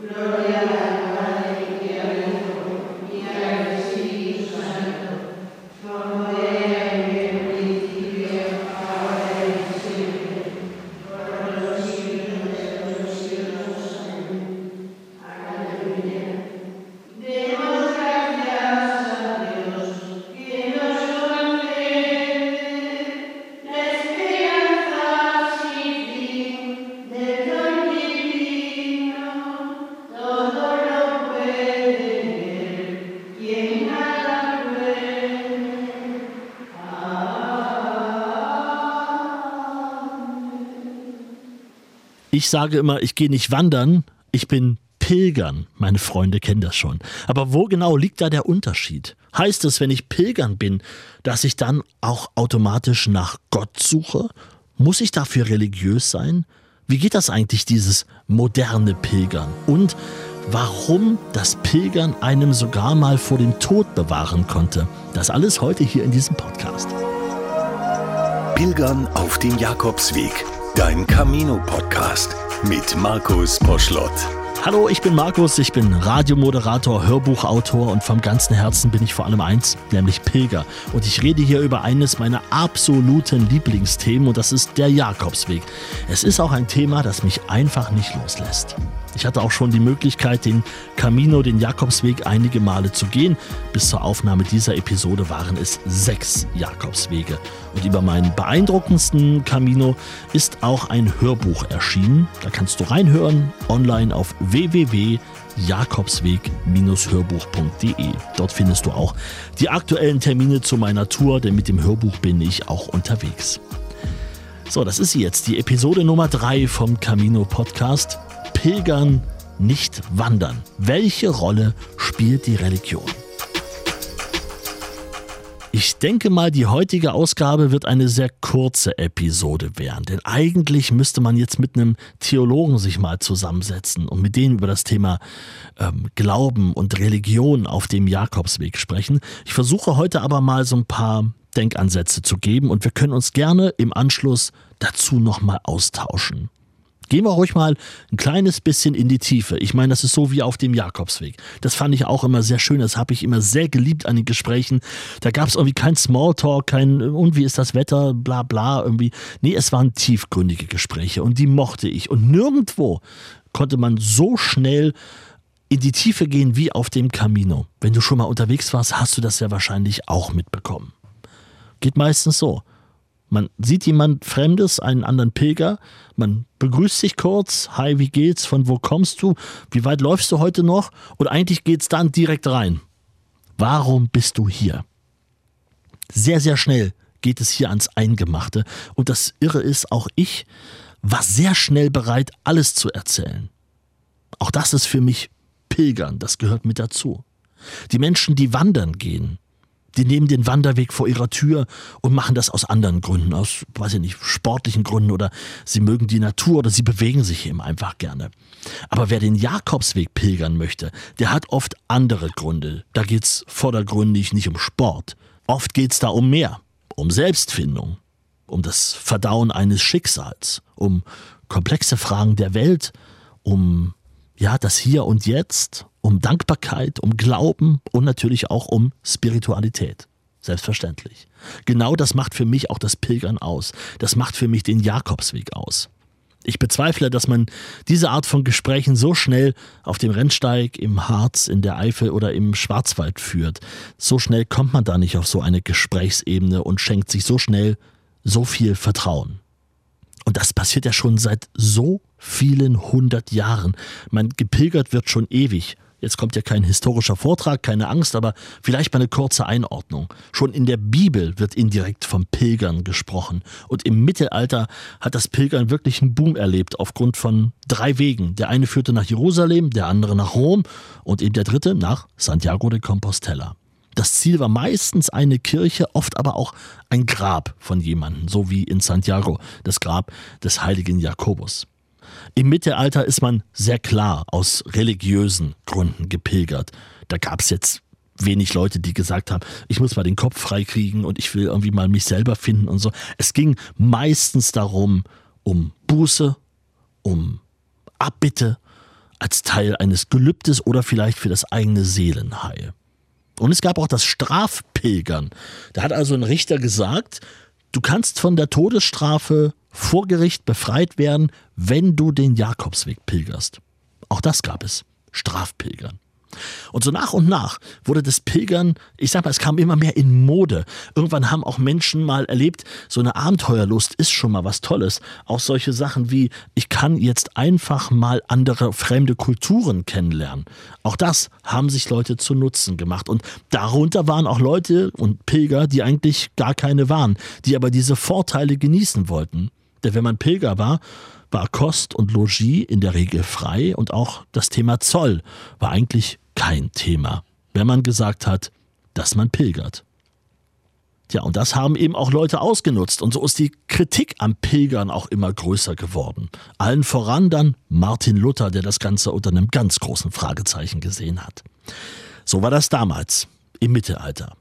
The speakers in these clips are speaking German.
No. Ich sage immer, ich gehe nicht wandern, ich bin pilgern. Meine Freunde kennen das schon. Aber wo genau liegt da der Unterschied? Heißt es, wenn ich pilgern bin, dass ich dann auch automatisch nach Gott suche? Muss ich dafür religiös sein? Wie geht das eigentlich, dieses moderne Pilgern? Und warum das Pilgern einem sogar mal vor dem Tod bewahren konnte? Das alles heute hier in diesem Podcast. Pilgern auf dem Jakobsweg Dein Camino-Podcast mit Markus Poschlott. Hallo, ich bin Markus, ich bin Radiomoderator, Hörbuchautor und vom ganzen Herzen bin ich vor allem eins, nämlich Pilger. Und ich rede hier über eines meiner absoluten Lieblingsthemen und das ist der Jakobsweg. Es ist auch ein Thema, das mich einfach nicht loslässt. Ich hatte auch schon die Möglichkeit, den Camino, den Jakobsweg einige Male zu gehen. Bis zur Aufnahme dieser Episode waren es sechs Jakobswege. Und über meinen beeindruckendsten Camino ist auch ein Hörbuch erschienen. Da kannst du reinhören, online auf www.jakobsweg-hörbuch.de. Dort findest du auch die aktuellen Termine zu meiner Tour, denn mit dem Hörbuch bin ich auch unterwegs. So, das ist sie jetzt, die Episode Nummer drei vom Camino Podcast. Pilgern, nicht wandern. Welche Rolle spielt die Religion? Ich denke mal, die heutige Ausgabe wird eine sehr kurze Episode werden, denn eigentlich müsste man jetzt mit einem Theologen sich mal zusammensetzen und mit denen über das Thema ähm, Glauben und Religion auf dem Jakobsweg sprechen. Ich versuche heute aber mal so ein paar Denkansätze zu geben und wir können uns gerne im Anschluss dazu nochmal austauschen. Gehen wir ruhig mal ein kleines bisschen in die Tiefe. Ich meine, das ist so wie auf dem Jakobsweg. Das fand ich auch immer sehr schön. Das habe ich immer sehr geliebt an den Gesprächen. Da gab es irgendwie kein Smalltalk, kein und wie ist das Wetter, bla bla irgendwie. Nee, es waren tiefgründige Gespräche und die mochte ich. Und nirgendwo konnte man so schnell in die Tiefe gehen wie auf dem Camino. Wenn du schon mal unterwegs warst, hast du das ja wahrscheinlich auch mitbekommen. Geht meistens so. Man sieht jemand Fremdes, einen anderen Pilger, man begrüßt sich kurz, hi, wie geht's, von wo kommst du, wie weit läufst du heute noch? Und eigentlich geht's dann direkt rein. Warum bist du hier? Sehr, sehr schnell geht es hier ans Eingemachte. Und das Irre ist, auch ich war sehr schnell bereit, alles zu erzählen. Auch das ist für mich Pilgern, das gehört mit dazu. Die Menschen, die wandern gehen, die nehmen den Wanderweg vor ihrer Tür und machen das aus anderen Gründen, aus, weiß ich nicht, sportlichen Gründen oder sie mögen die Natur oder sie bewegen sich eben einfach gerne. Aber wer den Jakobsweg pilgern möchte, der hat oft andere Gründe. Da geht's vordergründig nicht um Sport. Oft geht's da um mehr, um Selbstfindung, um das Verdauen eines Schicksals, um komplexe Fragen der Welt, um ja, das Hier und Jetzt, um Dankbarkeit, um Glauben und natürlich auch um Spiritualität. Selbstverständlich. Genau das macht für mich auch das Pilgern aus. Das macht für mich den Jakobsweg aus. Ich bezweifle, dass man diese Art von Gesprächen so schnell auf dem Rennsteig, im Harz, in der Eifel oder im Schwarzwald führt. So schnell kommt man da nicht auf so eine Gesprächsebene und schenkt sich so schnell so viel Vertrauen. Und das passiert ja schon seit so vielen hundert Jahren. Man gepilgert wird schon ewig. Jetzt kommt ja kein historischer Vortrag, keine Angst, aber vielleicht mal eine kurze Einordnung. Schon in der Bibel wird indirekt vom Pilgern gesprochen. Und im Mittelalter hat das Pilgern wirklich einen Boom erlebt aufgrund von drei Wegen. Der eine führte nach Jerusalem, der andere nach Rom und eben der dritte nach Santiago de Compostela. Das Ziel war meistens eine Kirche, oft aber auch ein Grab von jemandem, so wie in Santiago, das Grab des heiligen Jakobus. Im Mittelalter ist man sehr klar aus religiösen Gründen gepilgert. Da gab es jetzt wenig Leute, die gesagt haben, ich muss mal den Kopf freikriegen und ich will irgendwie mal mich selber finden und so. Es ging meistens darum, um Buße, um Abbitte, als Teil eines Gelübdes oder vielleicht für das eigene Seelenheil. Und es gab auch das Strafpilgern. Da hat also ein Richter gesagt, du kannst von der Todesstrafe vor Gericht befreit werden, wenn du den Jakobsweg pilgerst. Auch das gab es. Strafpilgern. Und so nach und nach wurde das Pilgern, ich sag mal, es kam immer mehr in Mode. Irgendwann haben auch Menschen mal erlebt, so eine Abenteuerlust ist schon mal was Tolles. Auch solche Sachen wie, ich kann jetzt einfach mal andere fremde Kulturen kennenlernen. Auch das haben sich Leute zu Nutzen gemacht. Und darunter waren auch Leute und Pilger, die eigentlich gar keine waren, die aber diese Vorteile genießen wollten. Denn wenn man Pilger war, war Kost und Logis in der Regel frei und auch das Thema Zoll war eigentlich kein Thema, wenn man gesagt hat, dass man pilgert. Ja, und das haben eben auch Leute ausgenutzt. Und so ist die Kritik am Pilgern auch immer größer geworden. Allen voran dann Martin Luther, der das Ganze unter einem ganz großen Fragezeichen gesehen hat. So war das damals, im Mittelalter.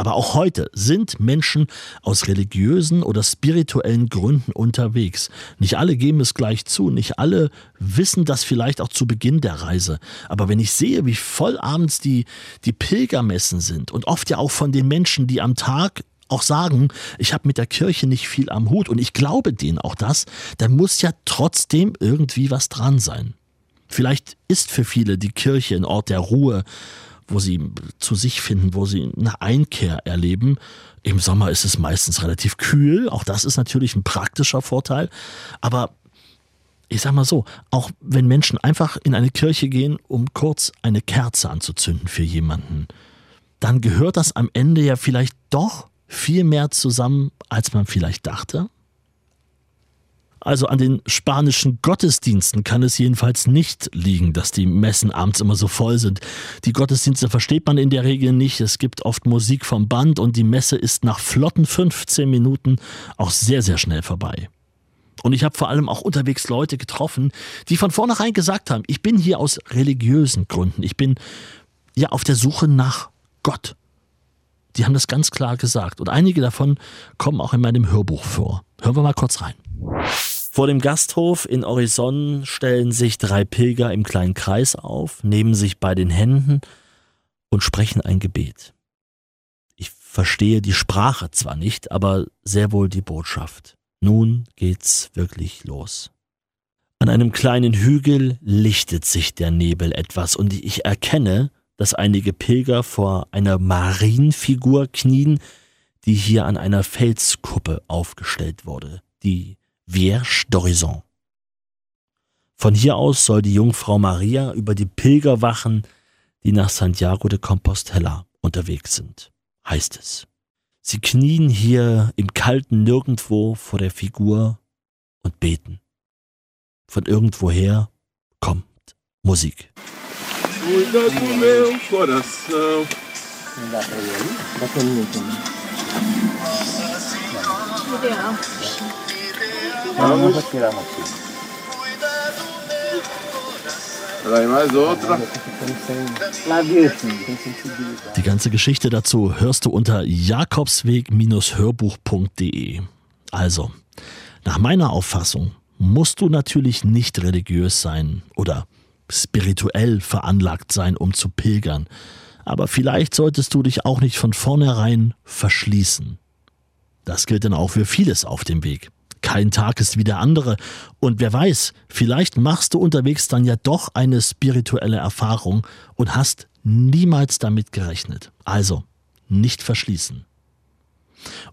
Aber auch heute sind Menschen aus religiösen oder spirituellen Gründen unterwegs. Nicht alle geben es gleich zu, nicht alle wissen das vielleicht auch zu Beginn der Reise. Aber wenn ich sehe, wie voll abends die, die Pilgermessen sind und oft ja auch von den Menschen, die am Tag auch sagen, ich habe mit der Kirche nicht viel am Hut und ich glaube denen auch das, dann muss ja trotzdem irgendwie was dran sein. Vielleicht ist für viele die Kirche ein Ort der Ruhe, wo sie zu sich finden, wo sie eine Einkehr erleben. Im Sommer ist es meistens relativ kühl, auch das ist natürlich ein praktischer Vorteil, aber ich sag mal so, auch wenn Menschen einfach in eine Kirche gehen, um kurz eine Kerze anzuzünden für jemanden, dann gehört das am Ende ja vielleicht doch viel mehr zusammen, als man vielleicht dachte. Also an den spanischen Gottesdiensten kann es jedenfalls nicht liegen, dass die Messen abends immer so voll sind. Die Gottesdienste versteht man in der Regel nicht. Es gibt oft Musik vom Band und die Messe ist nach flotten 15 Minuten auch sehr, sehr schnell vorbei. Und ich habe vor allem auch unterwegs Leute getroffen, die von vornherein gesagt haben, ich bin hier aus religiösen Gründen. Ich bin ja auf der Suche nach Gott. Die haben das ganz klar gesagt. Und einige davon kommen auch in meinem Hörbuch vor. Hören wir mal kurz rein. Vor dem Gasthof in Horizon stellen sich drei Pilger im kleinen Kreis auf, nehmen sich bei den Händen und sprechen ein Gebet. Ich verstehe die Sprache zwar nicht, aber sehr wohl die Botschaft. Nun geht's wirklich los. An einem kleinen Hügel lichtet sich der Nebel etwas und ich erkenne, dass einige Pilger vor einer Marienfigur knien, die hier an einer Felskuppe aufgestellt wurde, die Vierge d'Horizon. Von hier aus soll die Jungfrau Maria über die Pilger wachen, die nach Santiago de Compostela unterwegs sind, heißt es. Sie knien hier im kalten Nirgendwo vor der Figur und beten. Von irgendwoher kommt Musik. Cuida coração. Die ganze Geschichte dazu hörst du unter jakobsweg-hörbuch.de. Also, nach meiner Auffassung musst du natürlich nicht religiös sein oder spirituell veranlagt sein, um zu pilgern. Aber vielleicht solltest du dich auch nicht von vornherein verschließen. Das gilt dann auch für vieles auf dem Weg. Kein Tag ist wie der andere. Und wer weiß, vielleicht machst du unterwegs dann ja doch eine spirituelle Erfahrung und hast niemals damit gerechnet. Also, nicht verschließen.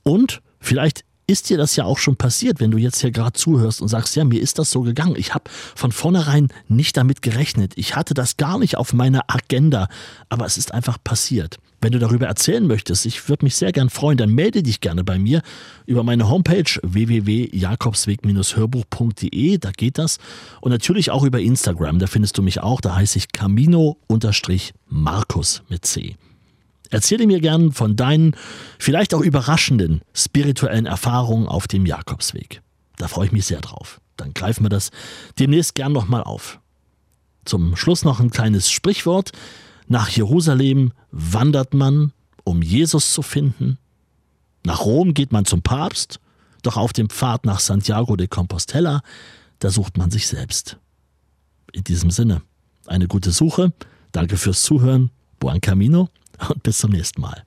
Und vielleicht ist dir das ja auch schon passiert, wenn du jetzt hier gerade zuhörst und sagst, ja, mir ist das so gegangen. Ich habe von vornherein nicht damit gerechnet. Ich hatte das gar nicht auf meiner Agenda, aber es ist einfach passiert. Wenn du darüber erzählen möchtest, ich würde mich sehr gern freuen, dann melde dich gerne bei mir über meine Homepage www.jakobsweg-hörbuch.de, da geht das. Und natürlich auch über Instagram, da findest du mich auch, da heiße ich Camino-Markus mit C. Erzähle mir gern von deinen, vielleicht auch überraschenden spirituellen Erfahrungen auf dem Jakobsweg. Da freue ich mich sehr drauf. Dann greifen wir das demnächst gern nochmal auf. Zum Schluss noch ein kleines Sprichwort. Nach Jerusalem wandert man, um Jesus zu finden. Nach Rom geht man zum Papst, doch auf dem Pfad nach Santiago de Compostela, da sucht man sich selbst. In diesem Sinne, eine gute Suche. Danke fürs Zuhören. Buon Camino und bis zum nächsten Mal.